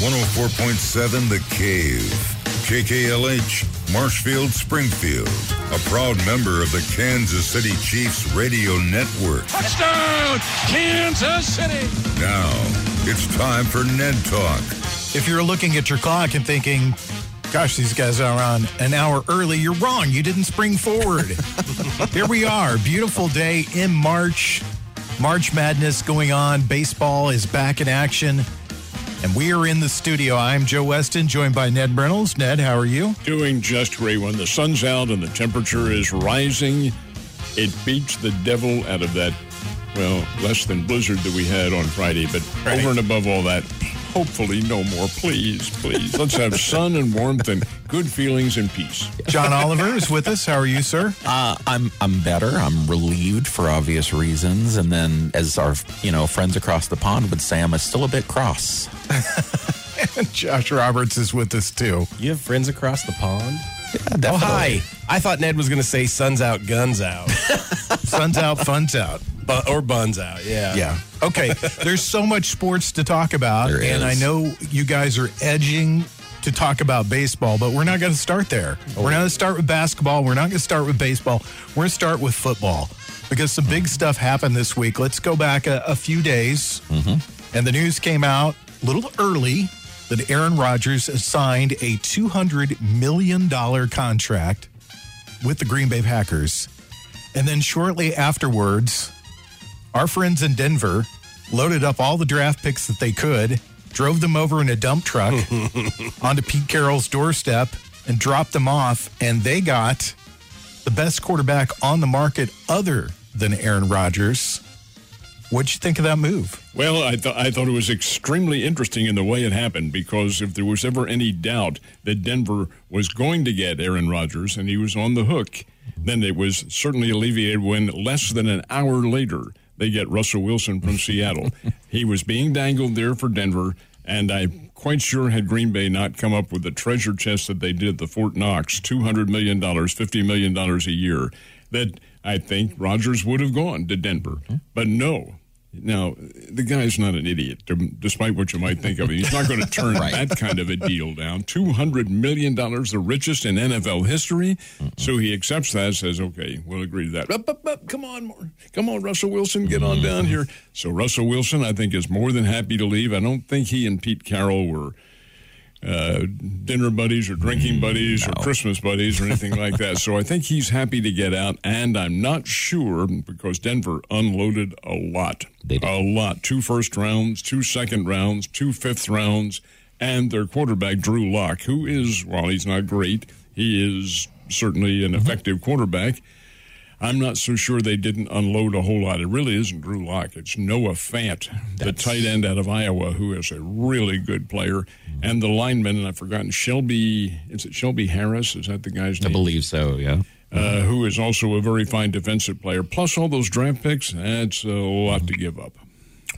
104.7 The Cave. KKLH, Marshfield, Springfield. A proud member of the Kansas City Chiefs radio network. Touchdown, Kansas City. Now, it's time for Ned Talk. If you're looking at your clock and thinking, gosh, these guys are on an hour early, you're wrong. You didn't spring forward. Here we are. Beautiful day in March. March Madness going on. Baseball is back in action. And we are in the studio. I'm Joe Weston, joined by Ned Reynolds. Ned, how are you? Doing just great. When the sun's out and the temperature is rising, it beats the devil out of that, well, less than blizzard that we had on Friday. But Right. over and above all that, hopefully no more. Please, please. Let's have sun and warmth and good feelings and peace. John Oliver is with us. How are you, sir? Uh, I'm I'm better. I'm relieved for obvious reasons, and then as our you know friends across the pond would say, I'm still a bit cross. Josh Roberts is with us too. You have friends across the pond? Yeah, Oh, hi. I thought Ned was going to say sun's out, guns out. Sun's out, fun's out. Bu- or buns out, yeah. Yeah. Okay. There's so much sports to talk about, There and I know you guys are edging to talk about baseball, but we're not going to start there. Oh. We're not going to start with basketball. We're not going to start with baseball. We're going to start with football because some big mm. stuff happened this week. Let's go back a, a few days, mm-hmm. and the news came out a little early that Aaron Rodgers signed a $200 million contract with the Green Bay Packers. And then shortly afterwards, our friends in Denver loaded up all the draft picks that they could, drove them over in a dump truck onto Pete Carroll's doorstep, and dropped them off. And they got the best quarterback on the market other than Aaron Rodgers. What'd you think of that move? Well, I, th- I thought it was extremely interesting in the way it happened because if there was ever any doubt that Denver was going to get Aaron Rodgers and he was on the hook, then it was certainly alleviated when less than an hour later they get Russell Wilson from Seattle. he was being dangled there for Denver, and I'm quite sure had Green Bay not come up with the treasure chest that they did at the Fort Knox, $200 million, $50 million a year, that I think Rodgers would have gone to Denver. Hmm. But no, now, the guy's not an idiot, despite what you might think of him. He's not going to turn Right. that kind of a deal down. $200 million, the richest in NFL history. So he accepts that, says, okay, we'll agree to that. Up, up, up, come on, more. Come on, Russell Wilson, get on mm-hmm. down here. So Russell Wilson, I think, is more than happy to leave. I don't think he and Pete Carroll were uh, dinner buddies or drinking buddies or Christmas buddies or anything like that. So I think he's happy to get out, and I'm not sure because Denver unloaded a lot, a lot. Two first rounds, two second rounds, two fifth rounds, and their quarterback Drew Lock, who is while he's not great, he is certainly an effective quarterback. I'm not so sure they didn't unload a whole lot. It really isn't Drew Lock. It's Noah Fant, the tight end out of Iowa, who is a really good player. And the lineman, and I've forgotten, Shelby, is it Shelby Harris? Is that the guy's name? I believe so. Yeah. Uh, who is also a very fine defensive player. Plus all those draft picks, that's a lot to give up.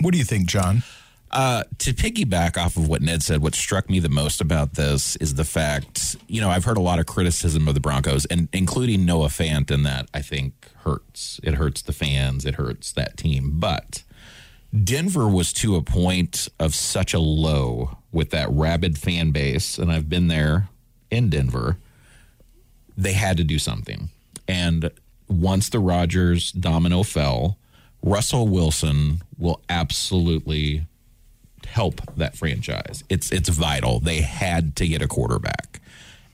What do you think, John? Uh, to piggyback off of what Ned said, what struck me the most about this is the fact, you know, I've heard a lot of criticism of the Broncos, and including Noah Fant, and that I think hurts. It hurts the fans. It hurts that team. But Denver was to a point of such a low with that rabid fan base, and I've been there in Denver. They had to do something, and once the Rodgers domino fell, Russell Wilson will absolutely help that franchise. It's it's vital. They had to get a quarterback.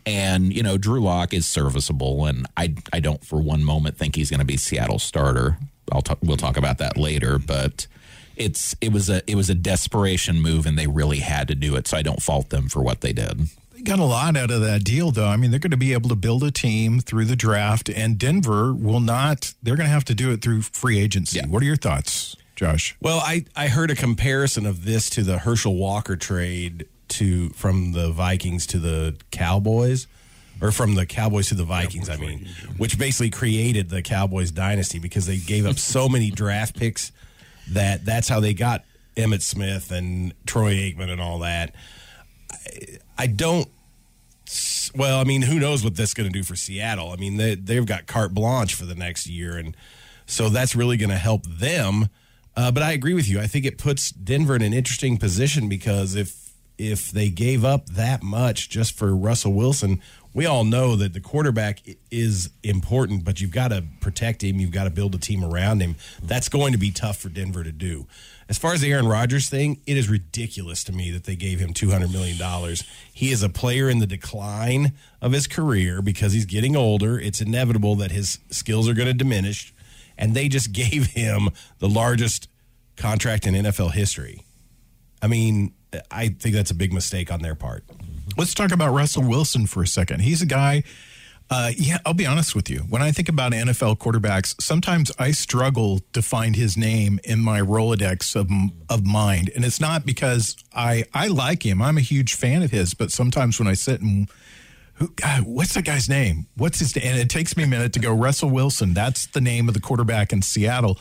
And you know, Drew Lock is serviceable, and I I don't for one moment think he's going to be Seattle starter. I'll talk, we'll talk about that later, but it's it was a it was a desperation move, and they really had to do it. So I don't fault them for what they did. They got a lot out of that deal, though. I mean, they're going to be able to build a team through the draft, and Denver will not. They're going to have to do it through free agency. Yeah. What are your thoughts, Josh? Well, I, I heard a comparison of this to the Herschel Walker trade to from the Vikings to the Cowboys, or from the Cowboys to the Vikings. I mean, which basically created the Cowboys dynasty because they gave up so many draft picks that that's how they got Emmitt Smith and Troy Aikman and all that. I, I don't. Well, I mean, who knows what that's going to do for Seattle? I mean, they, they've got carte blanche for the next year, and so that's really going to help them. Uh, but I agree with you. I think it puts Denver in an interesting position because if if they gave up that much just for Russell Wilson, we all know that the quarterback is important, but you've got to protect him. You've got to build a team around him. That's going to be tough for Denver to do. As far as the Aaron Rodgers thing, it is ridiculous to me that they gave him $200 million. He is a player in the decline of his career because he's getting older. It's inevitable that his skills are going to diminish. And they just gave him the largest contract in NFL history. I mean, I think that's a big mistake on their part. Let's talk about Russell Wilson for a second. He's a guy. Uh, yeah, I'll be honest with you. When I think about NFL quarterbacks, sometimes I struggle to find his name in my Rolodex of of mind, and it's not because I I like him. I'm a huge fan of his, but sometimes when I sit and who, God, what's that guy's name? What's his name? And it takes me a minute to go. Russell Wilson. That's the name of the quarterback in Seattle.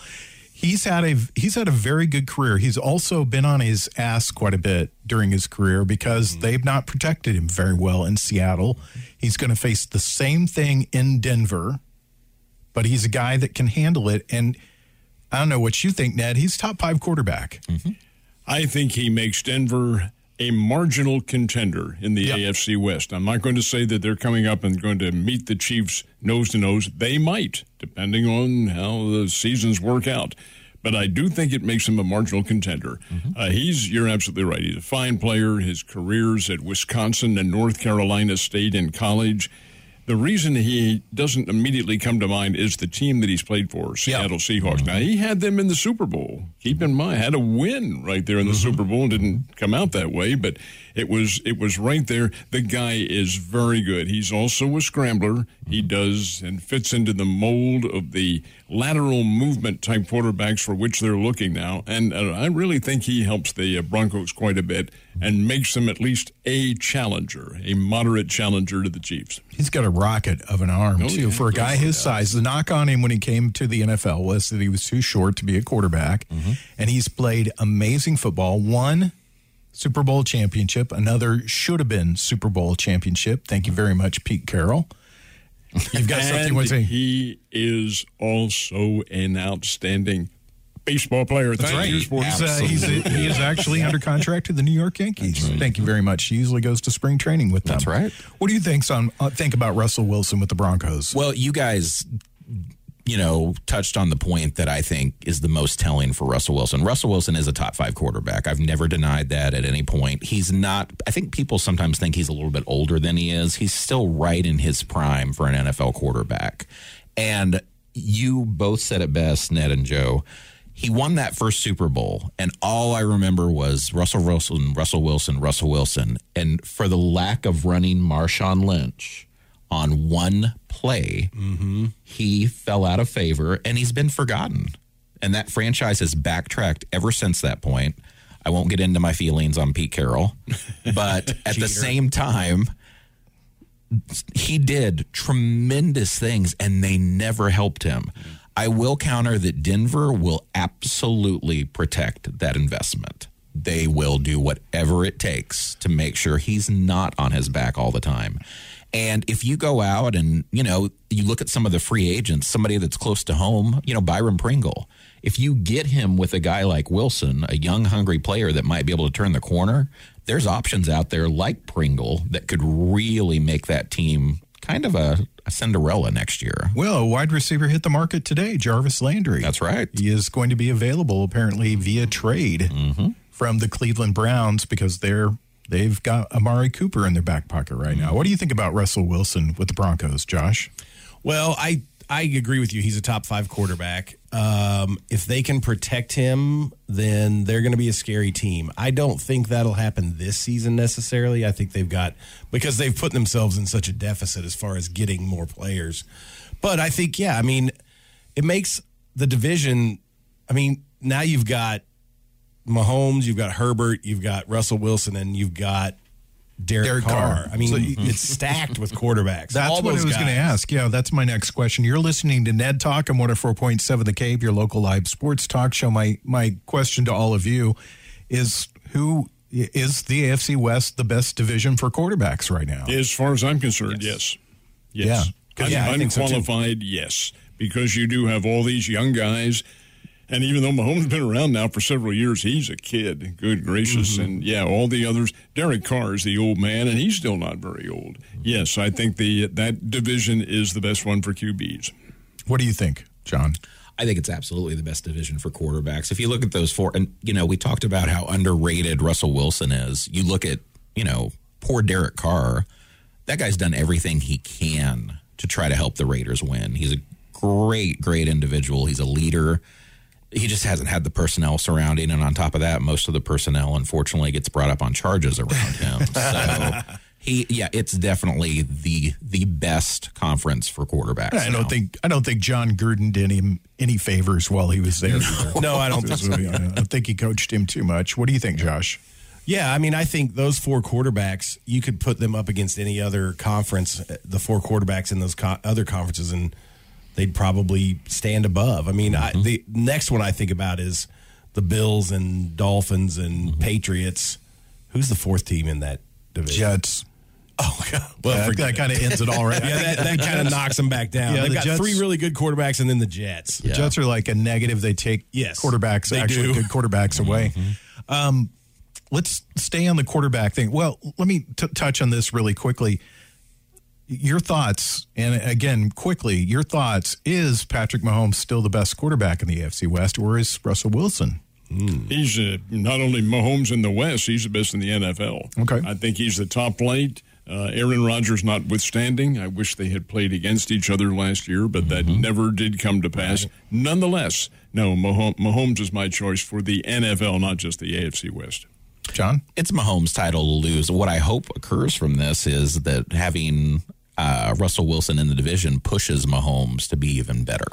He's had a he's had a very good career. He's also been on his ass quite a bit during his career because mm-hmm. they've not protected him very well in Seattle. He's going to face the same thing in Denver, but he's a guy that can handle it. And I don't know what you think, Ned. He's top five quarterback. Mm-hmm. I think he makes Denver a marginal contender in the Yep. AFC West. I'm not going to say that they're coming up and going to meet the Chiefs nose to nose. They might, depending on how the seasons work out. But I do think it makes him a marginal contender. Uh, he's, you're absolutely right. He's a fine player. His careers at Wisconsin and North Carolina State in college. The reason he doesn't immediately come to mind is the team that he's played for, Seattle Seahawks. Now he had them in the Super Bowl. Keep in mind, had a win right there in the mm-hmm. Super Bowl. Didn't come out that way, but it was it was right there. The guy is very good. He's also a scrambler. He does and fits into the mold of the lateral movement type quarterbacks for which they're looking now. And uh, I really think he helps the uh, Broncos quite a bit and makes them at least a challenger, a moderate challenger to the Chiefs. He's got a rocket of an arm Oh, too yeah, for a guy his size. The knock on him when he came to the NFL was that he was too short to be a quarterback, Mm-hmm. and he's played amazing football. One Super Bowl championship, another should have been Super Bowl championship. Thank you very much, Pete Carroll. You've got something you want to say? he is also an outstanding baseball player. Thank you, sports. He's, uh, he's he is actually under contract to the New York Yankees. Thank you very much. He usually goes to spring training with them. That's right. What do you think, son? Uh, think about Russell Wilson with the Broncos? Well, you guys, you know, touched on the point that I think is the most telling for Russell Wilson. Russell Wilson is a top five quarterback. I've never denied that at any point. He's not, I think people sometimes think he's a little bit older than he is. He's still right in his prime for an NFL quarterback. And you both said it best, Ned and Joe. He won that first Super Bowl, and all I remember was Russell Wilson, Russell Wilson, Russell Wilson. And for the lack of running Marshawn Lynch, on one play, mm-hmm. he fell out of favor and he's been forgotten. And that franchise has backtracked ever since that point. I won't get into my feelings on Pete Carroll, but at the same time, he did tremendous things and they never helped him. I will counter that Denver will absolutely protect that investment. They will do whatever it takes to make sure he's not on his back all the time. And if you go out and, you know, you look at some of the free agents, somebody that's close to home, you know, Byron Pringle, if you get him with a guy like Wilson, a young, hungry player that might be able to turn the corner, there's options out there like Pringle that could really make that team kind of a, a Cinderella next year. Well, a wide receiver hit the market today, Jarvis Landry. That's right. He is going to be available apparently via trade mm-hmm. from the Cleveland Browns because they're they've got Amari Cooper in their back pocket right now. What do you think about Russell Wilson with the Broncos, Josh? Well, I I agree with you. He's a top five quarterback. Um, if they can protect him, then they're going to be a scary team. I don't think that'll happen this season necessarily. I think they've got because they've put themselves in such a deficit as far as getting more players. But I think, yeah, I mean, it makes the division. I mean, now you've got Mahomes, you've got Herbert, you've got Russell Wilson, and you've got Derek, Derek Carr. Carr. I mean, So it's stacked with quarterbacks. That's All what I was going to ask. Yeah, that's my next question. You're listening to Ned Talk on 104.7 The Cave, your local live sports talk show. My my question to all of you is who is the AFC West the best division for quarterbacks right now? As far as I'm concerned, yes. Yeah. Yes. Good. Un- Yeah, I think so, yes. Because you do have all these young guys. And even though Mahomes has been around now for several years, he's a kid. Good gracious. Mm-hmm. And yeah, all the others. Derek Carr is the old man, and he's still not very old. Yes, I think the that division is the best one for QBs. What do you think, John? I think it's absolutely the best division for quarterbacks. If you look at those four, and you know, we talked about how underrated Russell Wilson is. You look at, you know, poor Derek Carr. That guy's done everything he can to try to help the Raiders win. He's a great, great individual. He's a leader. He just hasn't had the personnel surrounding, and on top of that, most of the personnel, unfortunately, gets brought up on charges around him. so he, yeah, it's definitely the the best conference for quarterbacks. I now. don't think I don't think Jon Gruden did him any favors while he was there. either. No, I don't think so. I don't think he coached him too much. What do you think, Josh? Yeah, I mean, I think those four quarterbacks, you could put them up against any other conference, uh, the four quarterbacks in those co- other conferences, and they'd probably stand above. I mean, I, mm-hmm. the next one I think about is the Bills and Dolphins and mm-hmm. Patriots. Who's the fourth team in that division? Jets. Oh, God. Well, Well, that, kind of ends it all right. Yeah, that, that kind of knocks them back down. Yeah, They've the got Jets- three really good quarterbacks and then the Jets. The Jets are like a negative. They take Yes, quarterbacks, they actually do. good quarterbacks away. Mm-hmm. Um, let's stay on the quarterback thing. Well, let me t- touch on this really quickly. Your thoughts, and again, quickly, your thoughts is Patrick Mahomes still the best quarterback in the AFC West, or is Russell Wilson? He's uh, not only Mahomes in the West, he's the best in the NFL. Okay. I think he's the top plate. Uh, Aaron Rodgers notwithstanding, I wish they had played against each other last year, but that never did come to pass. Nonetheless, no, Mahom- Mahomes is my choice for the NFL, not just the AFC West. John? it's Mahomes' title to lose. What I hope occurs from this is that having uh, Russell Wilson in the division pushes Mahomes to be even better.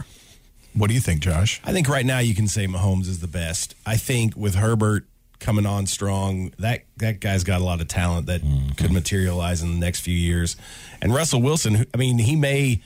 What do you think, Josh? I think right now you can say Mahomes is the best. I think with Herbert coming on strong, that that guy's got a lot of talent that could materialize in the next few years. And Russell Wilson, I mean, he may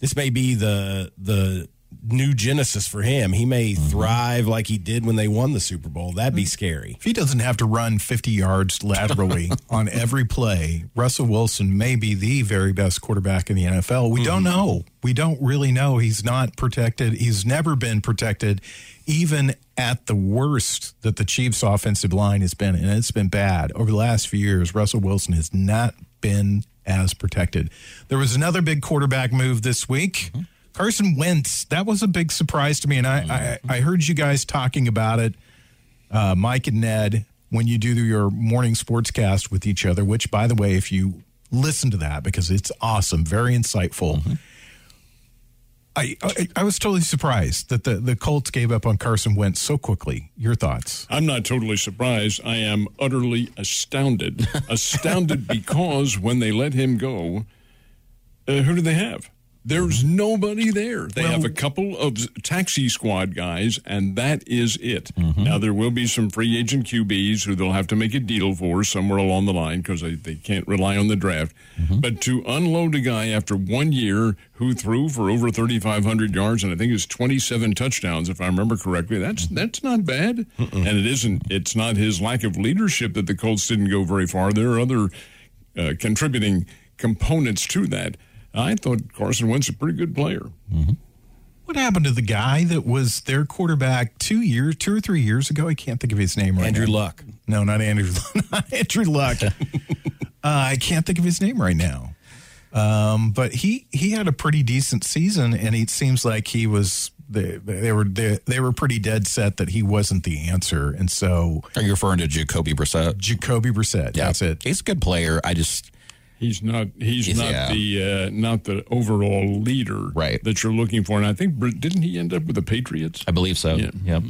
this may be the the new genesis for him. He may mm-hmm. thrive like he did when they won the Super Bowl. That'd be mm. scary. If he doesn't have to run 50 yards laterally on every play, Russell Wilson may be the very best quarterback in the NFL. We don't mm-hmm. know. We don't really know. He's not protected. He's never been protected, even at the worst that the Chiefs' offensive line has been, and it's been bad. Over the last few years, Russell Wilson has not been as protected. There was another big quarterback move this week. Mm-hmm. Carson Wentz, that was a big surprise to me, and I, I, I heard you guys talking about it uh, Mike and Ned when you do your morning sportscast with each other, which, by the way, if you listen to that, because it's awesome, very insightful. I, I I was totally surprised that the, the Colts gave up on Carson Wentz so quickly. Your thoughts? I'm not totally surprised. I am utterly astounded. astounded because when they let him go, uh, who do they have? There's nobody there. They have a couple of taxi squad guys, and that is it. Mm-hmm. Now, there will be some free agent QBs who they'll have to make a deal for somewhere along the line because they, they can't rely on the draft. Mm-hmm. But to unload a guy after one year who threw for over 3,500 yards and I think it's 27 touchdowns, if I remember correctly, that's mm-hmm. that's not bad. And it isn't. It's not his lack of leadership that the Colts didn't go very far. There are other uh, contributing components to that. I thought Carson Wentz a pretty good player. What happened to the guy that was their quarterback two years, two or three years ago? I can't think of his name right now. Andrew now. Luck. No, not Andrew. not Andrew Luck. uh, I can't think of his name right now. Um, but he he had a pretty decent season, and it seems like he was they, they were they, they were pretty dead set that he wasn't the answer, and so Are you referring to Jacoby Brissett? Jacoby Brissett. yeah. That's it. He's a good player. I just He's not. He's He's- not yeah. the uh, not the overall leader Right. that you're looking for. And I think didn't he end up with the Patriots? I believe so. Yeah. Yep.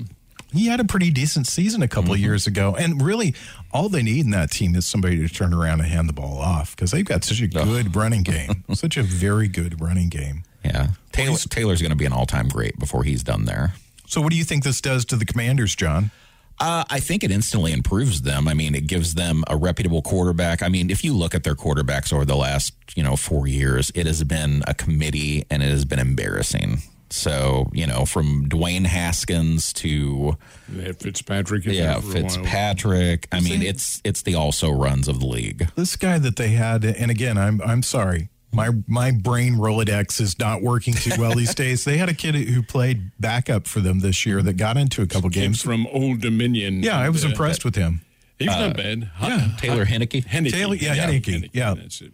He had a pretty decent season a couple of years ago, and really, all they need in that team is somebody to turn around and hand the ball off because they've got such a good running game, such a very good running game. Yeah. Taylor, Taylor's going to be an all-time great before he's done there. So, what do you think this does to the Commanders, John? Uh, I think it instantly improves them. I mean, it gives them a reputable quarterback. I mean, if you look at their quarterbacks over the last, you know, four years, it has been a committee and it has been embarrassing. So, you know, from Dwayne Haskins to They had Fitzpatrick. yeah, there for a while. Fitzpatrick. I mean, it's it's the also runs of the league. This guy that they had, and again, I'm I'm sorry, My my brain Rolodex is not working too well these days. They had a kid who played backup for them this year that got into a couple Kid games. from Old Dominion. Yeah, I was Uh, impressed with him. He's not bad. yeah. Taylor Heinicke. Heinicke. Taylor- yeah, Heinicke, yeah. That's it.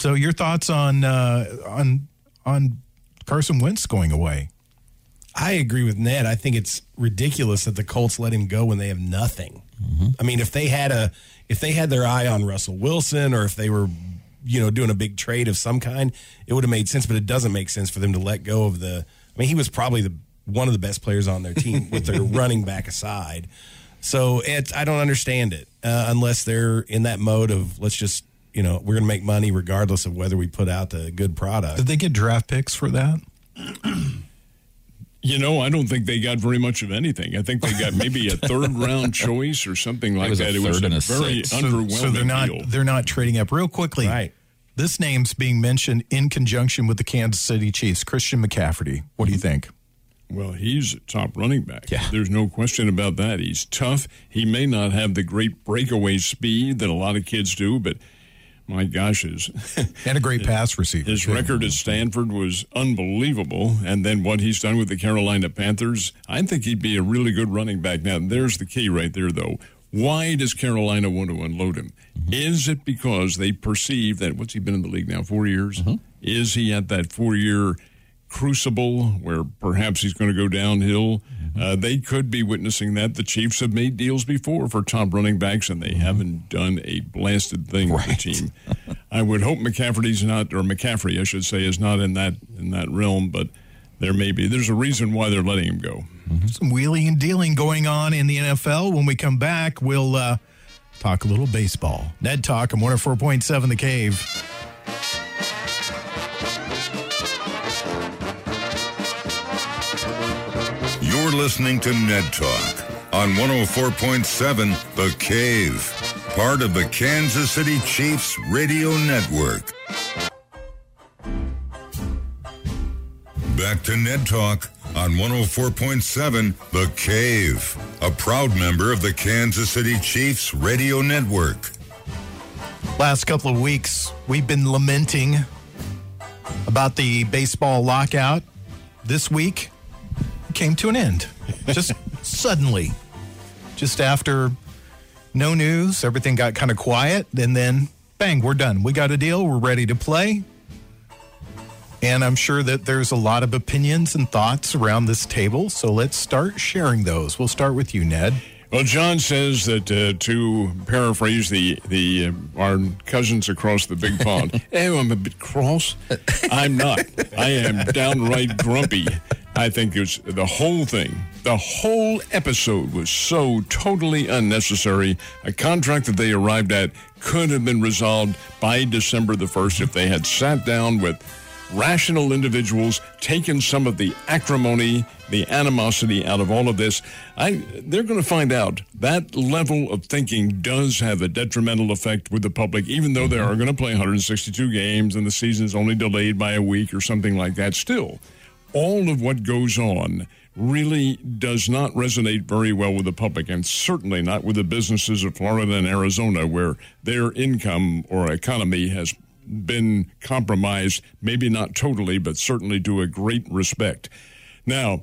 So your thoughts on uh, on on Carson Wentz going away? I agree with Ned. I think it's ridiculous that the Colts let him go when they have nothing. I mean, if they had a if they had their eye on Russell Wilson or if they were you know doing a big trade of some kind, it would have made sense, but it doesn't make sense for them to let go of the I mean, he was probably the one of the best players on their team with their running back aside. So it's I don't understand it uh, unless they're in that mode of let's just you know we're going to make money regardless of whether we put out the good product. Did they get draft picks for that? You know, I don't think they got very much of anything. I think they got maybe a third round choice or something like was a that. it was a and a very sixth. underwhelming so they're not deal. they're not trading up real quickly. Right. This name's being mentioned in conjunction with the Kansas City Chiefs. Christian McCaffrey. What do you think? Well, he's a top running back. Yeah. There's no question about that. He's tough. He may not have the great breakaway speed that a lot of kids do, but my gosh, his And a great pass receiver. his record at Stanford was unbelievable. And then what he's done with the Carolina Panthers, I think he'd be a really good running back. Now, there's the key right there, though. Why does Carolina want to unload him? Mm-hmm. Is it because they perceive that what's he been in the league now? Four years? Mm-hmm. Is he at that four year crucible where perhaps he's going to go downhill? Uh, they could be witnessing that. The Chiefs have made deals before for top running backs, and they haven't done a blasted thing with the team. I would hope McCaffrey's not, or McCaffrey, I should say, is not in that in that realm, but there may be. There's a reason why they're letting him go. Some wheeling and dealing going on in the NFL. When we come back, we'll uh, talk a little baseball. Ned Talk, I'm 104.7 The Cave. Listening to Ned Talk on 104.7 The Cave, part of the Kansas City Chiefs Radio Network. Back to Ned Talk on 104.7 The Cave, a proud member of the Kansas City Chiefs Radio Network. Last couple of weeks, we've been lamenting about the baseball lockout. This week came to an end. Just suddenly. Just after no news, everything got kind of quiet, and then bang, we're done. We got a deal, we're ready to play. And I'm sure that there's a lot of opinions and thoughts around this table, so let's start sharing those. We'll start with you, Ned. Well, John says that uh, to paraphrase the the uh, our cousins across the big pond. oh, I'm a bit cross. I'm not. I am downright grumpy. I think it's the whole thing. The whole episode was so totally unnecessary. A contract that they arrived at could have been resolved by December the first if they had sat down with rational individuals taken some of the acrimony, the animosity out of all of this. I they're going to find out that level of thinking does have a detrimental effect with the public, even though they mm-hmm. are going to play 162 games and the season's only delayed by a week or something like that. Still, all of what goes on really does not resonate very well with the public and certainly not with the businesses of Florida and Arizona where their income or economy has been compromised, maybe not totally, but certainly to a great respect. Now,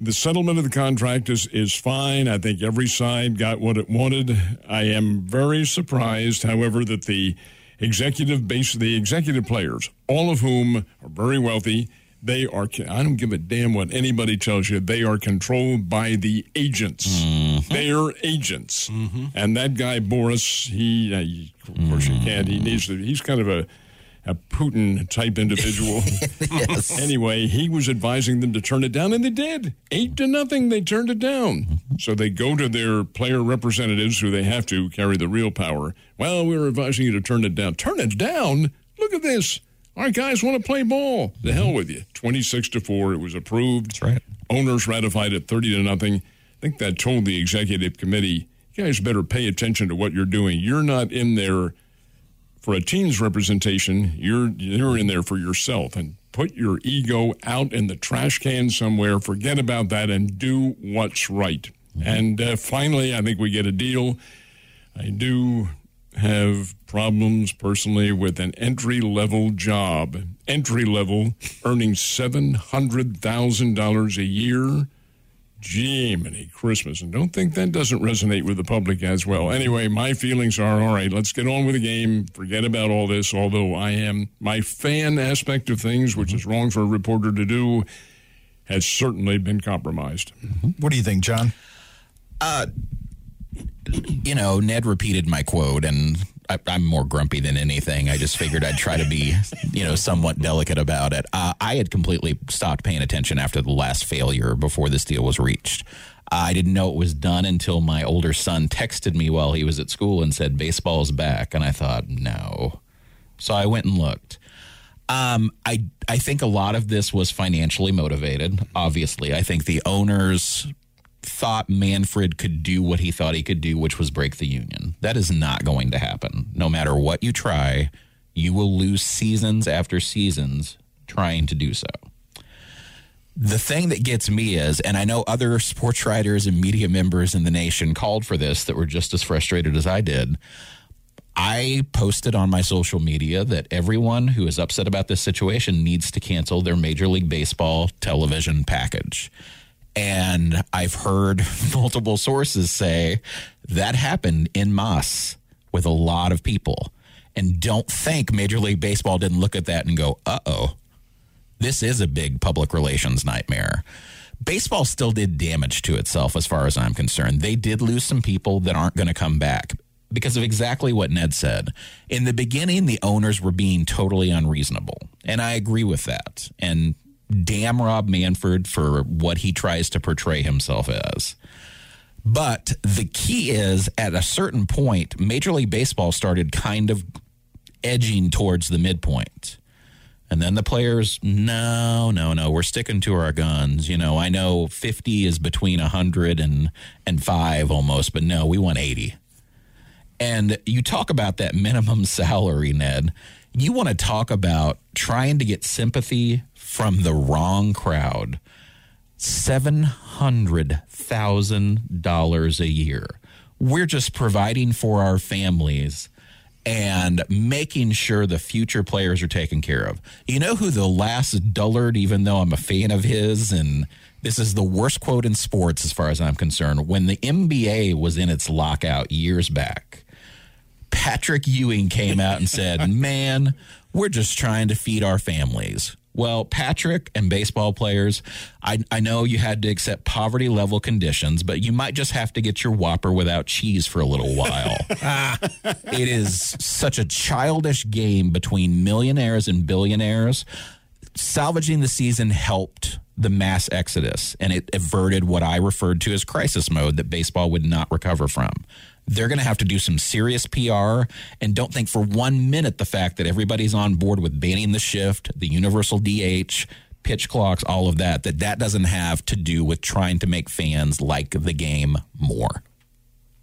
the settlement of the contract is, is fine. I think every side got what it wanted. I am very surprised, however, that the executive base, the executive players, all of whom are very wealthy, they are. I don't give a damn what anybody tells you. They are controlled by the agents. Mm-hmm. They are agents, mm-hmm. and that guy Boras, he, uh, he- of course, he can't. He mm-hmm. needs to. He's kind of a a Putin type individual. Anyway, he was advising them to turn it down, and they did. Eight to nothing, they turned it down. So they go to their player representatives, who they have to carry the real power. Well, we were advising you to turn it down. Turn it down? Look at this. Our guys want to play ball. The hell with you. 26 to 4. It was approved. That's right. Owners ratified it 30 to nothing. I think that told the executive committee, you guys better pay attention to what you're doing. You're not in there for a team's representation, you're you're in there for yourself and put your ego out in the trash can somewhere. Forget about that and do what's right. And uh, finally, I think we get a deal. I do have problems personally with an entry level job, entry level, earning $700,000 a year. Jiminy Christmas. And don't think that doesn't resonate with the public as well. Anyway, my feelings are all right, let's get on with the game. Forget about all this, although I am my fan aspect of things, which is wrong for a reporter to do, has certainly been compromised. Mm-hmm. What do you think, John? Uh, you know, Ned repeated my quote, and I, I'm more grumpy than anything. I just figured I'd try to be, you know, somewhat delicate about it. Uh, I had completely stopped paying attention after the last failure before this deal was reached. I didn't know it was done until my older son texted me while he was at school and said, Baseball's back. And I thought, no. So I went and looked. Um, I I think a lot of this was financially motivated. Obviously, I think the owners thought Manfred could do what he thought he could do, which was break the union. That is not going to happen. No matter what you try, you will lose seasons after seasons trying to do so. The thing that gets me is, and I know other sports writers and media members in the nation called for this that were just as frustrated as I did. I posted on my social media that everyone who is upset about this situation needs to cancel their Major League Baseball television package. And I've heard multiple sources say that happened in mass with a lot of people. And don't think Major League Baseball didn't look at that and go, uh oh, this is a big public relations nightmare. Baseball still did damage to itself as far as I'm concerned. They did lose some people that aren't going to come back because of exactly what Ned said. In the beginning, the owners were being totally unreasonable. And I agree with that. And damn Rob Manfred for what he tries to portray himself as. But the key is at a certain point, Major League Baseball started kind of edging towards the midpoint. And then the players, no, no, no, we're sticking to our guns. You know, I know 50 is between 100 and, and 5 almost, but no, we want 80. And you talk about that minimum salary, Ned. You want to talk about trying to get sympathy from the wrong crowd. $700,000 a year. We're just providing for our families and making sure the future players are taken care of. You know who the last dullard, even though I'm a fan of his, and this is the worst quote in sports as far as I'm concerned, when the NBA was in its lockout years back. Patrick Ewing came out and said, Man, we're just trying to feed our families. Well, Patrick and baseball players, I, I know you had to accept poverty level conditions, but you might just have to get your Whopper without cheese for a little while. it is such a childish game between millionaires and billionaires. Salvaging the season helped the mass exodus, and it averted what I referred to as crisis mode that baseball would not recover from they're going to have to do some serious PR and don't think for one minute the fact that everybody's on board with banning the shift, the universal DH, pitch clocks, all of that, that that doesn't have to do with trying to make fans like the game more.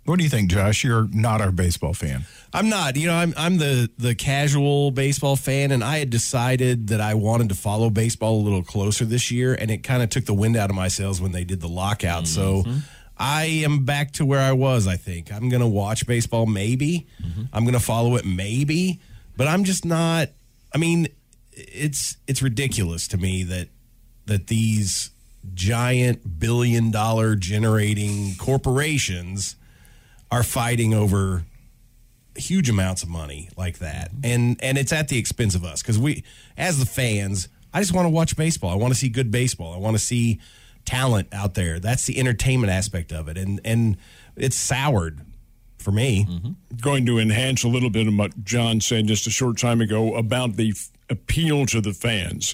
What do you think, Josh? You're not our baseball fan. I'm not. You know, I'm I'm the the casual baseball fan, and I had decided that I wanted to follow baseball a little closer this year, and it kind of took the wind out of my sails when they did the lockout. So mm-hmm. I am back to where I was, I think. I'm going to watch baseball, maybe. Mm-hmm. I'm going to follow it, maybe. But I'm just not. I mean, it's it's ridiculous to me that that these giant billion dollar generating corporations are fighting over huge amounts of money like that and and it's at the expense of us because we as the fans i just want to watch baseball i want to see good baseball i want to see talent out there that's the entertainment aspect of it and and it's soured for me going to enhance a little bit of what John said just a short time ago about the f- appeal to the fans.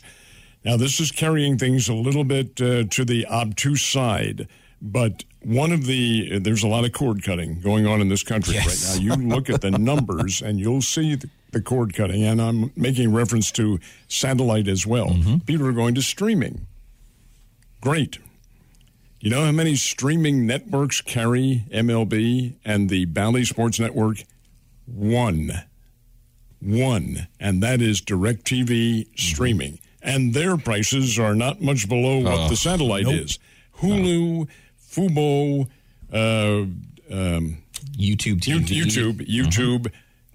Now, this is carrying things a little bit uh, to the obtuse side, but one of the there's a lot of cord cutting going on in this country Yes. right now. You look at the numbers and you'll see the, the cord cutting, and I'm making reference to satellite as well. People are going to streaming. Great. You know how many streaming networks carry MLB and the Bally Sports Network? One. One. And that is DirecTV streaming. And their prices are not much below what the satellite is. Hulu, Fubo, uh, um, YouTube TV. YouTube, YouTube,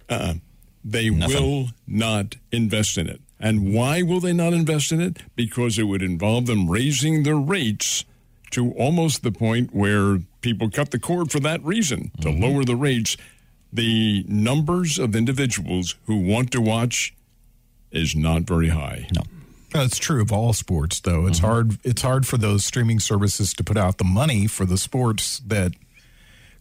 Uh-uh. They Nothing. will not invest in it. And why will they not invest in it? Because it would involve them raising their rates to almost the point where people cut the cord for that reason to Mm-hmm. lower the rates. The numbers of individuals who want to watch is not very high. No. That's true of all sports, though. It's hard. It's hard for those streaming services to put out the money for the sports that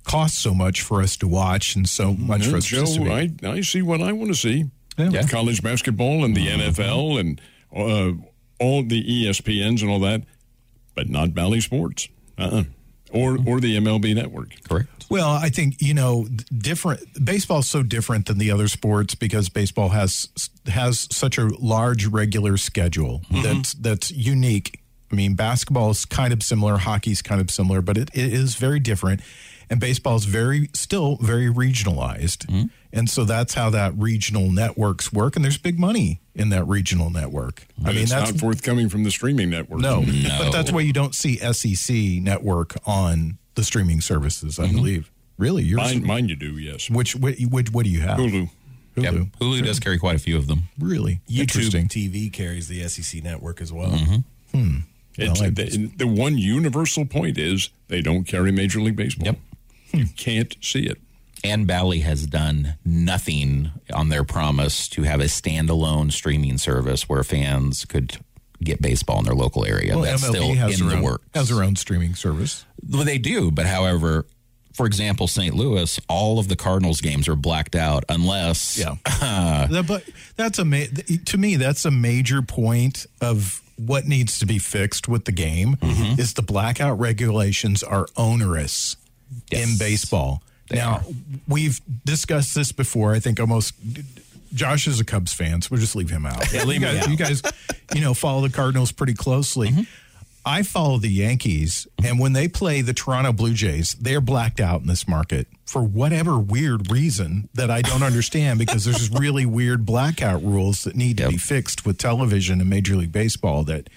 cost so much for us to watch and so much for Yeah, us Joe, to I, I see what I want to see. Yeah. Yeah. College basketball and the NFL and uh, all the ESPNs and all that, but not Bally Sports. Uh-uh. Or, or the MLB network. Correct. Well, I think you know, different. Baseball is so different than the other sports because baseball has has such a large regular schedule mm-hmm. that's that's unique. I mean, basketball is kind of similar, hockey's kind of similar, but it, it is very different. And baseball is very still very regionalized, mm-hmm. And so that's how that regional networks work. And there's big money in that regional network. But I mean, it's that's not forthcoming from the streaming network. no, No. but that's why you don't see SEC network on the streaming services. I mm-hmm. believe. Really, yours? Mine, mine you do, yes. Which, which what what do you have? Hulu. Hulu. Yep. Hulu does carry quite a few of them. Really YouTube. TV carries the SEC network as well. Mm-hmm. Hmm. It's, Well, the, the one universal point is they don't carry Major League Baseball. Yep. You can't see it. And Bally has done nothing on their promise to have a standalone streaming service where fans could get baseball in their local area. Well, That's MLB still has in their the own, works. has their own streaming service. Well, they do, but however, for example, St. Louis, all of the Cardinals games are blacked out unless That- but that's a ma- to me that's a major point of what needs to be fixed with the game Mm-hmm. is the blackout regulations are onerous in baseball. Now we've discussed this before. I think almost. Josh is a Cubs fan, so we'll just leave him out. Yeah, leave you guys, out. You guys, you know, follow the Cardinals pretty closely. Mm-hmm. I follow the Yankees, and when they play the Toronto Blue Jays, they're blacked out in this market for whatever weird reason that I don't understand because there's really weird blackout rules that need to Yep. be fixed with television and Major League Baseball that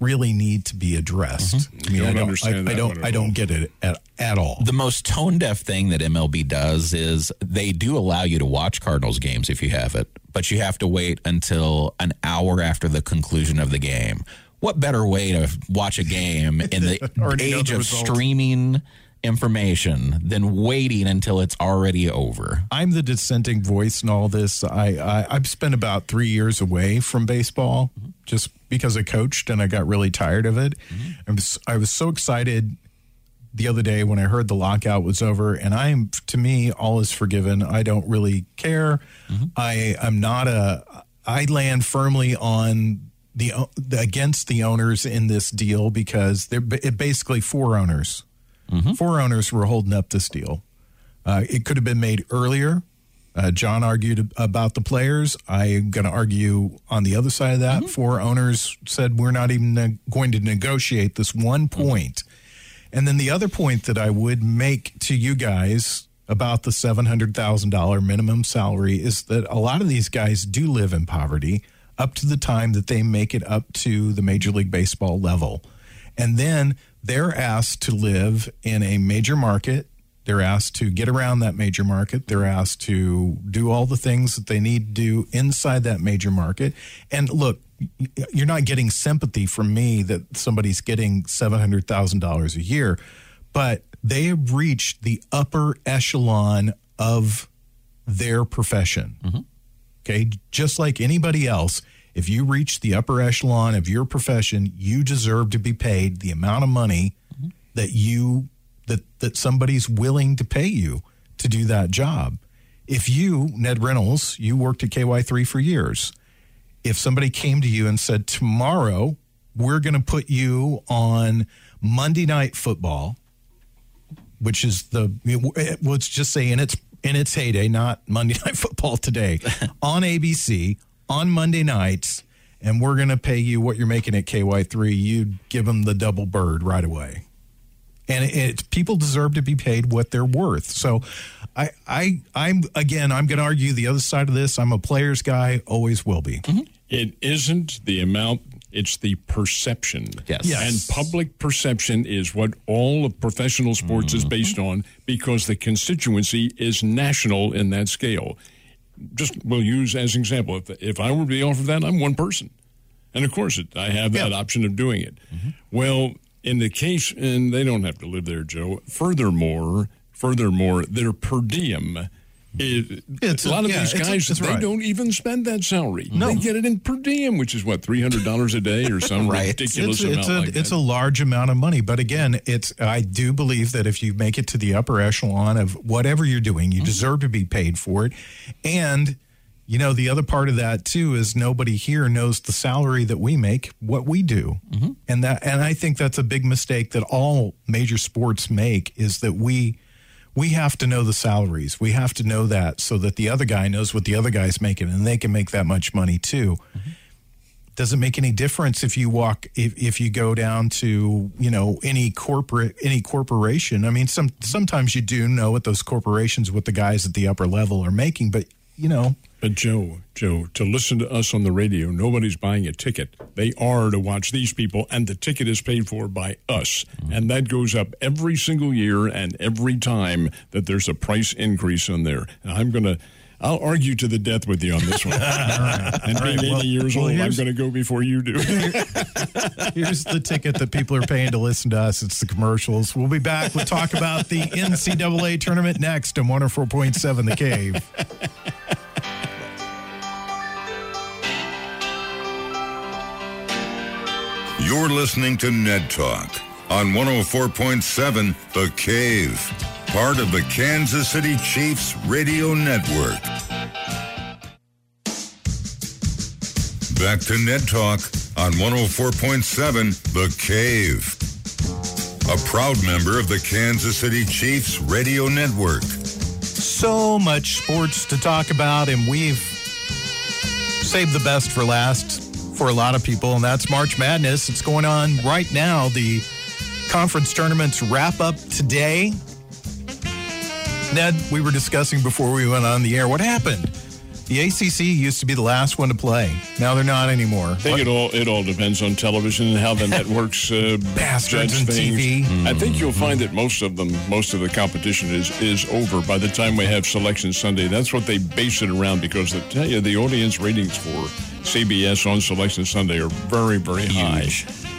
really need to be addressed. Mm-hmm. I mean, Don't I don't, understand I, I don't, I don't get it at, at all. The most tone deaf thing that MLB does is they do allow you to watch Cardinals games if you have it, but you have to wait until an hour after the conclusion of the game. What better way to watch a game in the age the of streaming information than waiting until it's already over? I'm the dissenting voice in all this. I, I I've spent about three years away from baseball just because I coached and I got really tired of it. Mm-hmm. I was I was so excited the other day when I heard the lockout was over, and I am to me all is forgiven. I don't really care. Mm-hmm. I I'm not a. I land firmly on the against the owners in this deal because they're ba- basically four owners. Four owners were holding up this deal. Uh, it could have been made earlier. Uh, John argued about the players. I'm going to argue on the other side of that. Four owners said we're not even ne- going to negotiate this one point. And then the other point that I would make to you guys about the $700,000 minimum salary is that a lot of these guys do live in poverty up to the time that they make it up to the Major League Baseball level. And then they're asked to live in a major market. They're asked to get around that major market. They're asked to do all the things that they need to do inside that major market. And look, you're not getting sympathy from me that somebody's getting $700,000 a year, but they have reached the upper echelon of their profession. Mm-hmm. Okay. Just like anybody else, if you reach the upper echelon of your profession, you deserve to be paid the amount of money that you that that somebody's willing to pay you to do that job. If you, Ned Reynolds, you worked at KY3 for years. If somebody came to you and said, "Tomorrow, we're going to put you on Monday Night Football," which is the let's just say in its in its heyday, not Monday Night Football today, on ABC on Monday nights, and we're going to pay you what you're making at KY3. You'd give them the double bird right away, and it, it, people deserve to be paid what they're worth. So, I I I'm again I'm going to argue the other side of this. I'm a players guy, always will be. Mm-hmm. It isn't the amount, it's the perception. Yes. Yes. And public perception is what all of professional sports is mm-hmm. based on because the constituency is national in that scale. Just we'll use as an example. If if I were to be offered that, I'm one person, and of course it, I have that option of doing it. Mm-hmm. Well, in the case, and they don't have to live there, Joe. Furthermore, furthermore, their per diem. Is, It's a lot of yeah, these it's a- guys they right. don't even spend that salary. No. They get it in per diem, which is what three hundred dollars a day or some Right. ridiculous it's, amount it's a like it's a large amount of money but again it's i do believe that if you make it to the upper echelon of whatever you're doing Mm-hmm. you deserve to be paid for it and you know the other part of that too is nobody here knows the salary that we make what we do Mm-hmm. and that and i think that's a big mistake that all major sports make is that we we have to know the salaries. We have to know that so that the other guy knows what the other guy's making and they can make that much money too. Doesn't make any difference if you walk if, if you go down to, you know, any corporate any corporation. I mean some sometimes you do know what those corporations what the guys at the upper level are making, but you know, But Joe, Joe, to listen to us on the radio, nobody's buying a ticket. They are to watch these people, and the ticket is paid for by us. Mm-hmm. And that goes up every single year and every time that there's a price increase on there. And I'm going to. I'll argue to the death with you on this one. And being 80 Well- years well, old, I'm going to go before you do. Here's the ticket that people are paying to listen to us. It's the commercials. We'll be back. We'll talk about the NCAA tournament next on 104.7 The Cave. You're listening to Ned Talk on 104.7 The Cave, part of the Kansas City Chiefs Radio Network. Back to Ned Talk on 104.7 The Cave, a proud member of the Kansas City Chiefs Radio Network. So much sports to talk about, and we've saved the best for last for a lot of people, and that's March Madness. It's going on right now. The conference tournaments wrap up today. Ned, we were discussing before we went on the air what happened. The ACC used to be the last one to play. Now they're not anymore. I think it all it all depends on television and how the networks uh, Bastards judge and things. TV. I think you'll find that most of them, most of the competition is is over by the time we have Selection Sunday. That's what they base it around because I tell you the audience ratings for CBS on Selection Sunday are very very high.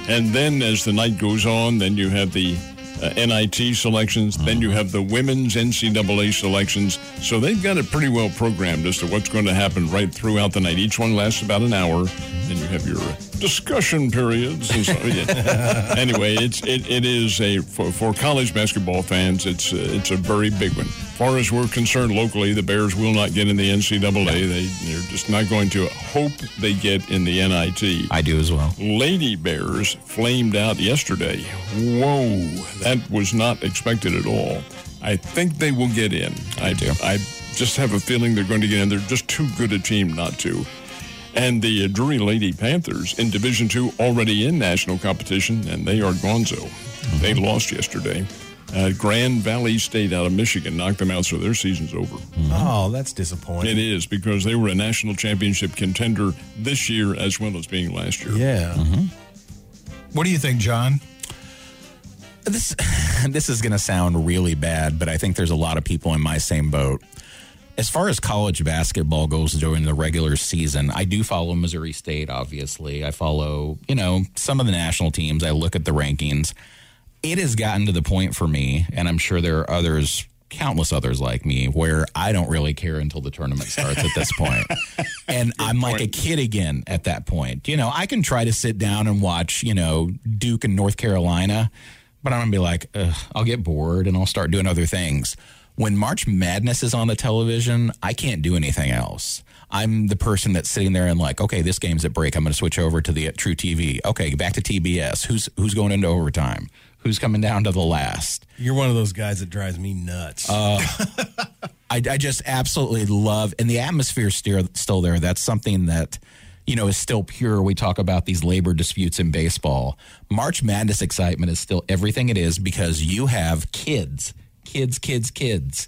And then as the night goes on, then you have the uh, NIT selections, then you have the women's NCAA selections. So they've got it pretty well programmed as to what's going to happen right throughout the night. Each one lasts about an hour. Then you have your discussion periods and so. yeah. anyway, it's it, it is a for, for college basketball fans. It's uh, it's a very big one. As far as we're concerned locally, the Bears will not get in the NCAA. They they're just not going to. Hope they get in the NIT. I do as well. Lady Bears flamed out yesterday. Whoa, that was not expected at all. I think they will get in. I do. I just have a feeling they're going to get in. They're just too good a team not to. And the Drury Lady Panthers in Division Two already in national competition, and they are gonzo. Mm-hmm. They lost yesterday. Uh, Grand Valley State out of Michigan knocked them out, so their season's over. Oh, that's disappointing. It is because they were a national championship contender this year as well as being last year. Yeah. What do you think, John? This this is going to sound really bad, but I think there's a lot of people in my same boat. As far as college basketball goes during the regular season, I do follow Missouri State, obviously. I follow, you know, some of the national teams. I look at the rankings. It has gotten to the point for me, and I'm sure there are others, countless others like me, where I don't really care until the tournament starts at this point. And I'm like a kid again at that point. You know, I can try to sit down and watch, you know, Duke and North Carolina, but I'm going to be like, Ugh, I'll get bored and I'll start doing other things. When March Madness is on the television, I can't do anything else. I'm the person that's sitting there and like, okay, this game's at break. I'm going to switch over to the uh, truTV. Okay, back to TBS. Who's who's going into overtime? Who's coming down to the last? You're one of those guys that drives me nuts. Uh, I, I just absolutely love, and the atmosphere still still there. That's something that you know is still pure. We talk about these labor disputes in baseball. March Madness excitement is still everything it is because you have kids, kids, kids, kids,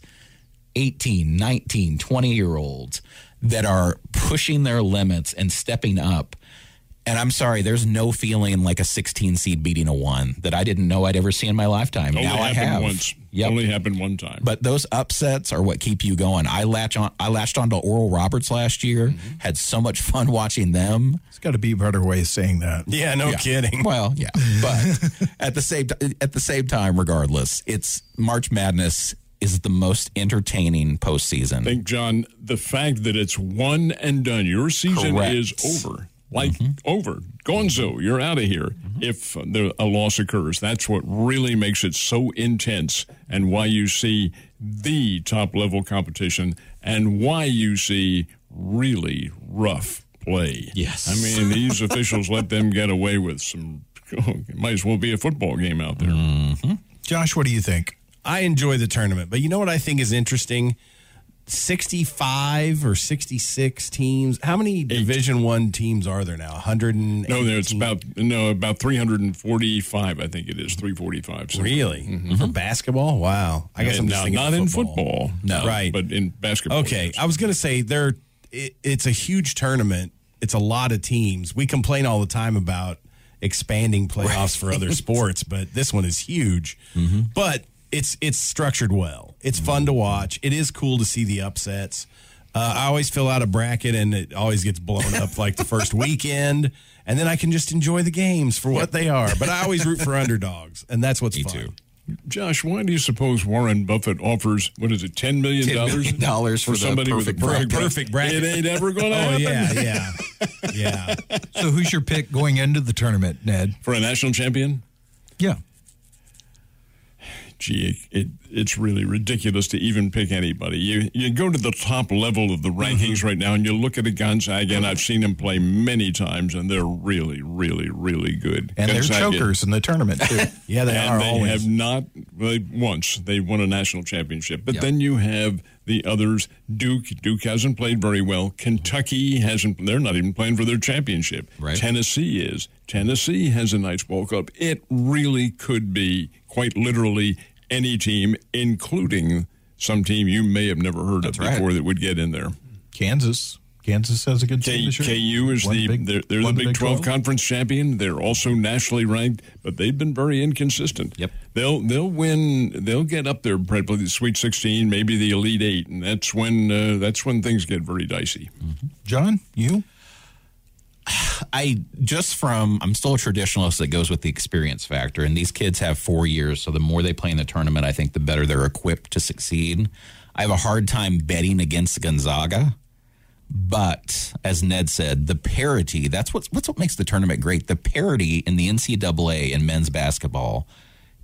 18, 19, 20 year olds that are pushing their limits and stepping up. And I'm sorry, there's no feeling like a 16 seed beating a one that I didn't know I'd ever see in my lifetime. Only now I happened have. once. Yep. Only happened one time. But those upsets are what keep you going. I latch on. I latched onto Oral Roberts last year. Mm-hmm. Had so much fun watching them. It's got to be a better way of saying that. Yeah, no kidding. Well, yeah, but at the same t- at the same time, regardless, it's March Madness is the most entertaining postseason. I think, John, the fact that it's one and done, your season Correct. is over. Like mm-hmm. over. Gonzo, you're out of here mm-hmm. if the, a loss occurs. That's what really makes it so intense and why you see the top level competition and why you see really rough play. Yes. I mean, these officials let them get away with some. Oh, it might as well be a football game out there. Mm-hmm. Josh, what do you think? I enjoy the tournament, but you know what I think is interesting? 65 or 66 teams. How many Division 1 teams are there now? 100 No, there's about no about 345. I think it is 345. something. Really? Mm-hmm. For basketball? Wow. I guess I'm just now, thinking not of in football. football, No. Right. but in basketball. Okay. I was going to say there. It, it's a huge tournament. It's a lot of teams. We complain all the time about expanding playoffs for other sports, but this one is huge. Mm-hmm. But it's it's structured well. It's fun to watch. It is cool to see the upsets. Uh, I always fill out a bracket, and it always gets blown up like the first weekend, and then I can just enjoy the games for what they are. But I always root for underdogs, and that's what's Me fun. too. Josh, why do you suppose Warren Buffett offers what is it, ten million $10 million dollars for the somebody with a perfect perfect, bracket. Perfect bracket. It ain't ever going to Oh happen yeah, yeah, yeah. So, who's your pick going into the tournament, Ned? for a national champion. Yeah. Gee, it, it's really ridiculous to even pick anybody. You you go to the top level of the Mm-hmm. rankings right now, and you look at a Gonzaga, and I've seen them play many times, and they're really, really, really good. And they're chokers in the tournament, too. Yeah, they and are they always. have not they, once they won a national championship but Yep. then you have the others duke duke hasn't played very well kentucky hasn't they're not even playing for their championship Right. tennessee is tennessee has a nice ball club it really could be quite literally any team including some team you may have never heard That's of right. before that would get in there Kansas. Kansas has a good K, team this year. KU is Won the Big- they're, they're the Big 12, conference champion. They're also nationally ranked, but they've been very inconsistent. Yep. They'll they'll win. They'll get up there, probably the Sweet 16, maybe the Elite Eight, and that's when uh, that's when things get very dicey. John, you? I just from I'm still a traditionalist that goes with the experience factor, and these kids have four years, so the more they play in the tournament, I think the better they're equipped to succeed. I have a hard time betting against Gonzaga, but as Ned said, the parity that's what's what's what makes the tournament great. The parity in the NCAA in men's basketball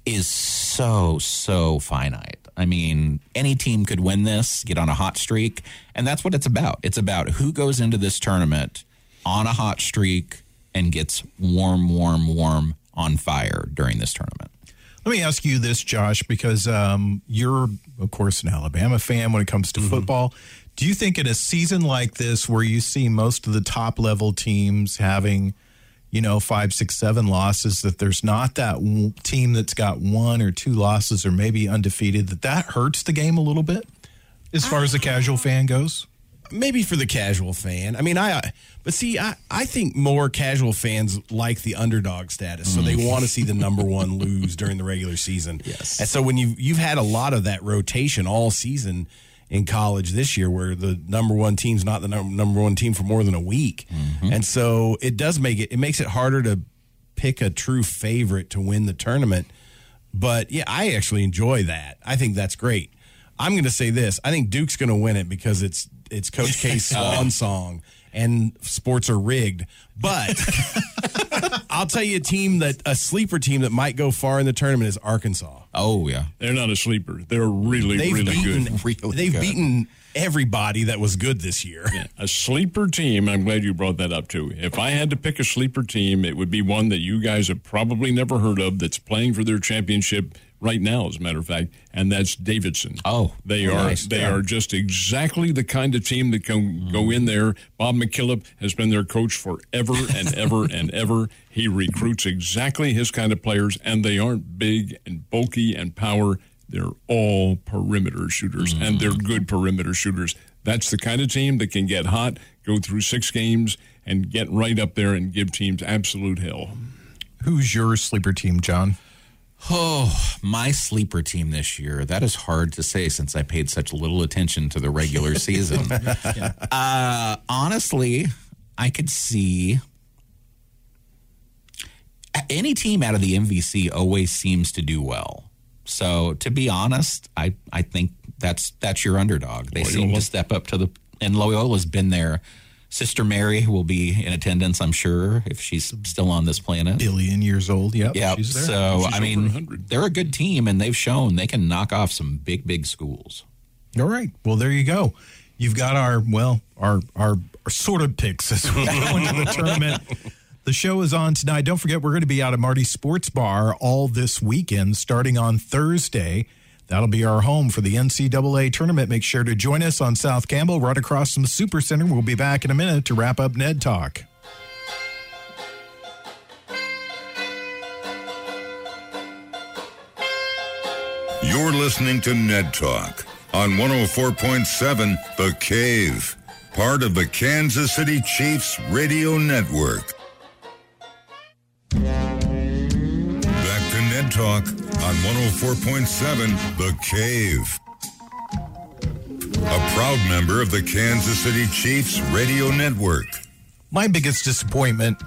is so so finite. I mean, any team could win this, get on a hot streak, and that's what it's about. It's about who goes into this tournament on a hot streak and gets warm, warm, warm on fire during this tournament. Let me ask you this, Josh, because um, you're, of course, an Alabama fan when it comes to football. Do you think in a season like this, where you see most of the top level teams having, you know, five, six, seven losses, that there's not that w- team that's got one or two losses or maybe undefeated, that that hurts the game a little bit as far as the casual fan goes? Maybe for the casual fan. I mean, I uh, but see, I I think more casual fans like the underdog status, so they mm. want to see the number one lose during the regular season. Yes. and so when you you've had a lot of that rotation all season in college this year, where the number one team's not the number one team for more than a week, mm-hmm. and so it does make it it makes it harder to pick a true favorite to win the tournament. But yeah, I actually enjoy that. I think that's great. I'm going to say this. I think Duke's going to win it because it's it's Coach K's swan song and sports are rigged. But I'll tell you a team that a sleeper team that might go far in the tournament is Arkansas. Oh yeah, They're not a sleeper. They're really, They've really beaten good. Really they've good. beaten everybody that was good this year. A sleeper team, I'm glad you brought that up too. If I had to pick a sleeper team, it would be one that you guys have probably never heard of that's playing for their championship right now, as a matter of fact, and that's Davidson. Oh, they oh, are nice. they Yeah. are just exactly the kind of team that can go in there. Bob McKillop has been their coach forever and ever and ever. He recruits exactly his kind of players, and they aren't big and bulky and power. They're all perimeter shooters, and they're mm. good perimeter shooters. That's the kind of team that can get hot, go through six games, and get right up there and give teams absolute hell. Who's your sleeper team, John? Oh, my sleeper team this year. That is hard to say since I paid such little attention to the regular season. uh, honestly, I could see any team out of the MVC always seems to do well. So to be honest, I, I think that's that's your underdog. They seem to step up to the and Loyola's been there. Sister Mary will be in attendance, I'm sure, if she's still on this planet. Billion years old. Yep. Yeah. So She's I mean, they're a good team, and they've shown they can knock off some big, big schools. All right. Well, there you go. You've got our well, our our, our sort of picks as we go into the tournament. The show is on tonight. Don't forget, we're going to be out at Marty's Sports Bar all this weekend, starting on Thursday. That'll be our home for the NCAA tournament. Make sure to join us on South Campbell, right across from the Super Center. We'll be back in a minute to wrap up Ned Talk. You're listening to Ned Talk on 104.7 The Cave, part of the Kansas City Chiefs radio network. Talk on 104.7 The Cave. A proud member of the Kansas City Chiefs radio network. my biggest disappointment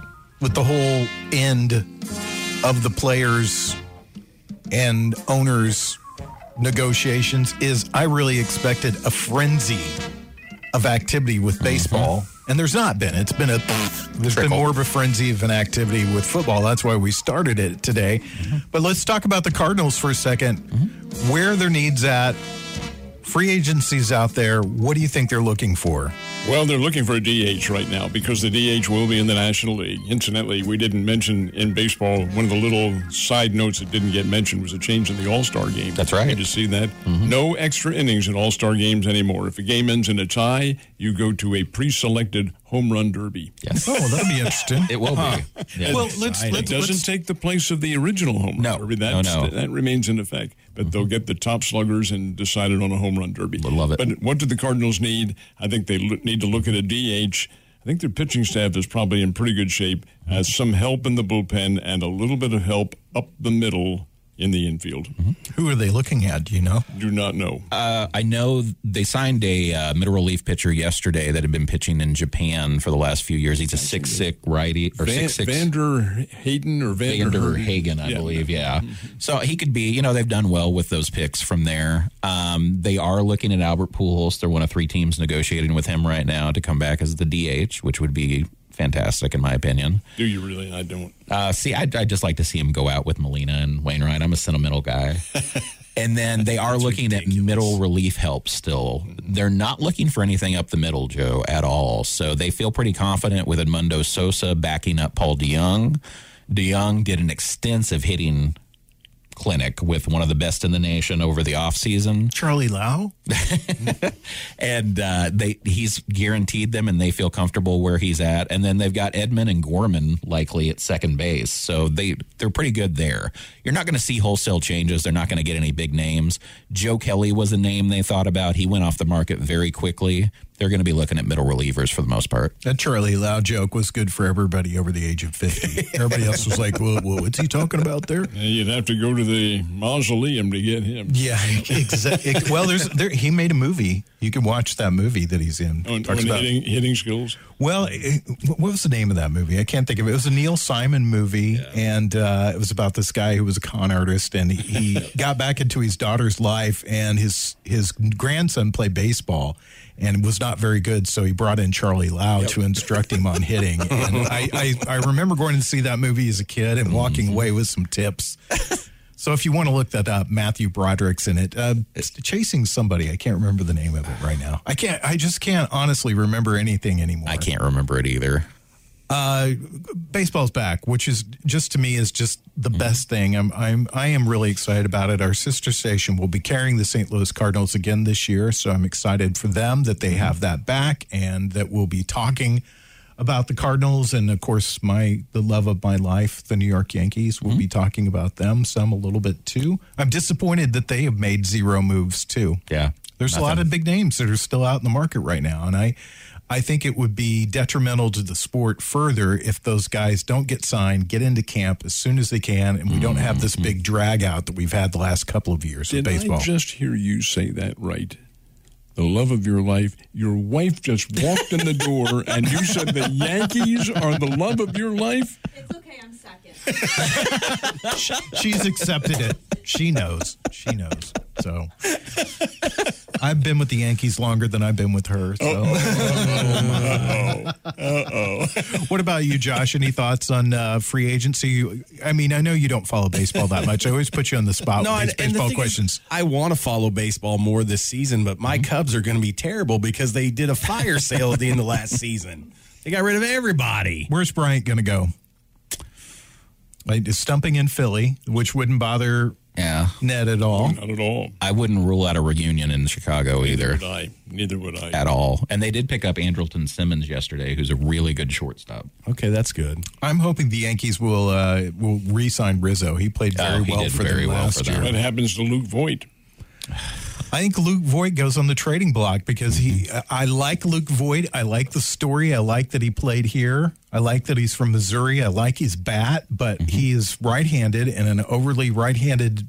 with the whole end of the players and owners negotiations is I really expected a frenzy of activity with mm-hmm. baseball and there's not been. It's been a there's been more of a frenzy of an activity with football. That's why we started it today. Mm-hmm. But let's talk about the Cardinals for a 2nd mm-hmm. where are their needs at free agencies out there what do you think they're looking for Well, they're looking for a DH right now because the DH will be in the National League. Incidentally, we didn't mention in baseball, one of the little side notes that didn't get mentioned was a change in the All Star game. That's right. Did you see that? Mm-hmm. No extra innings in All Star games anymore. If a game ends in a tie, you go to a pre selected home run derby. Yes, oh that'll be interesting it will be. Yeah. Well, let's, It let's, doesn't let's take the place of the original home run No, derby. no, That's, no. That remains in effect. But they'll get the top sluggers and decide it on a home run derby. I Love it. But what do the Cardinals need? I think they lo- need to look at a DH. I think their pitching staff is probably in pretty good shape. Has some help in the bullpen and a little bit of help up the middle in the infield. who are they looking at? Do you know? Do not know. Uh, I know they signed a uh, middle relief pitcher yesterday that had been pitching in Japan for the last few years. He's a six six righty or Van, six six Vander Hayden or Vander, Vander Hagen, I Yeah. believe. Yeah. So he could be, you know, they've done well with those picks from there. Um, they are looking at Albert Pujols. They're one of three teams negotiating with him right now to come back as the DH, which would be fantastic in my opinion. Do you really? I don't. Uh, see, I'd, I'd just like to see him go out with Molina and Wainwright. I'm a sentimental guy. and then they are looking at middle relief help still. They're not looking for anything up the middle, Joe, at all. So they feel pretty confident with Edmundo Sosa backing up Paul DeJong. DeJong did an extensive hitting clinic with one of the best in the nation over the offseason Charlie Lau? and uh, they he's guaranteed them, and they feel comfortable where he's at. And then they've got Edman and Gorman likely at second base, so they they're pretty good there. You're not going to see wholesale changes. They're not going to get any big names. Joe Kelly was a name they thought about. He went off the market very quickly. They're going to be looking at middle relievers for the most part. That Charlie Lau joke was good for everybody over the age of 50. Everybody else was like, well, well, what's he talking about there? Uh, You'd have to go to the mausoleum to get him. Yeah, exactly. well, there's there, he made a movie. You can watch that movie that he's in. On, Talks on about- hitting, hitting skills. well, it, what was the name of that movie? I can't think of it. It was a Neil Simon movie, and uh, it was about this guy who was a con artist, and he, he got back into his daughter's life, and his his grandson played baseball. And was not very good, so he brought in Charlie Lau to instruct him on hitting. And I, I, I remember going to see that movie as a kid and walking away with some tips. So if you want to look that up, Matthew Broderick's in it. Uh, it's chasing somebody. I can't remember the name of it right now. I can't. I just can't honestly remember anything anymore. I can't remember it either. Uh, baseball's back, which is just to me is just the mm-hmm. best thing. I'm I'm I am really excited about it. Our sister station will be carrying the St. Louis Cardinals again this year, so I'm excited for them that they mm-hmm. have that back and that we'll be talking about the Cardinals and of course my the love of my life, the New York Yankees. We'll mm-hmm. be talking about them some a little bit too. I'm disappointed that they have made zero moves too. Yeah. There's a lot of big names that are still out in the market right now, and I, I think it would be detrimental to the sport further if those guys don't get signed, get into camp as soon as they can, and we don't have this mm-hmm. big drag out that we've had the last couple of years with Did baseball. I just hear you say that right? The love of your life. Your wife just walked in the door and you said the Yankees are the love of your life? It's okay, I'm second. She's accepted it. She knows. She knows. So I've been with the Yankees longer than I've been with her. So what about you, Josh? Any thoughts on uh, free agency? I mean, I know you don't follow baseball that much. I always put you on the spot No, with and, these and the baseball is, questions. I want to follow baseball more this season, but my Cubs are going to be terrible because they did a fire sale at the end of last season. They got rid of everybody. Where's Bryant going to go? Like, stumping in Philly, which wouldn't bother Yeah. Ned at all. Not at all. I wouldn't rule out a reunion in Chicago either Would I? Neither would I. at all. And they did pick up Andrelton Simmons yesterday, who's a really good shortstop. Okay, that's good. I'm hoping the Yankees will uh, will re-sign Rizzo. He played Oh, very he well did for very them well last for them. year. What happens to Luke Voit? I think Luke Voit goes on the trading block because he. Mm-hmm. Uh, I like Luke Voit. I like the story. I like that he played here. I like that he's from Missouri. I like his bat, but mm-hmm. he is right-handed in an overly right-handed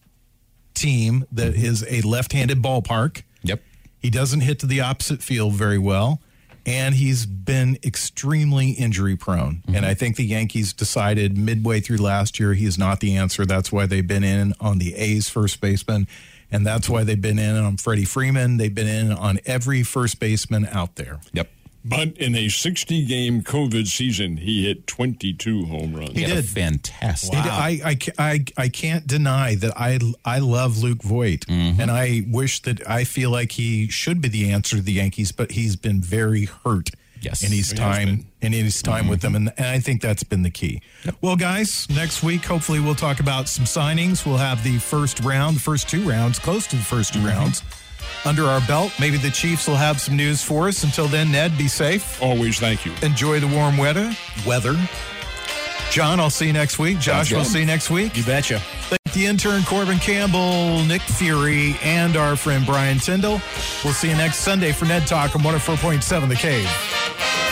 team that mm-hmm. is a left-handed ballpark. Yep. He doesn't hit to the opposite field very well. And he's been extremely injury prone. And I think the Yankees decided midway through last year he is not the answer. That's why they've been in on the A's first baseman. And that's why they've been in on Freddie Freeman. They've been in on every first baseman out there. Yep. But in a 60 game COVID season, he hit 22 home runs. He He had a did. fantastic. It- I, I, I, I can't deny that I, I love Luke Voit. Mm-hmm. And I wish that I feel like he should be the answer to the Yankees, but he's been very hurt Yes. in his He time been. And in his time with them. And, and I think that's been the key. Well, guys, next week, hopefully, we'll talk about some signings. We'll have the first round, the first two rounds, close to the 1st two mm-hmm. rounds under our belt. Maybe the Chiefs will have some news for us. Until then, Ned, be safe. Always thank you. Enjoy the warm weather. Weather. John, I'll see you next week. Josh, we'll see you next week. You betcha. Thank the intern Corbin Campbell, Nick Fury, and our friend Brian Tyndall. We'll see you next Sunday for Ned Talk on 104.7 The Cave.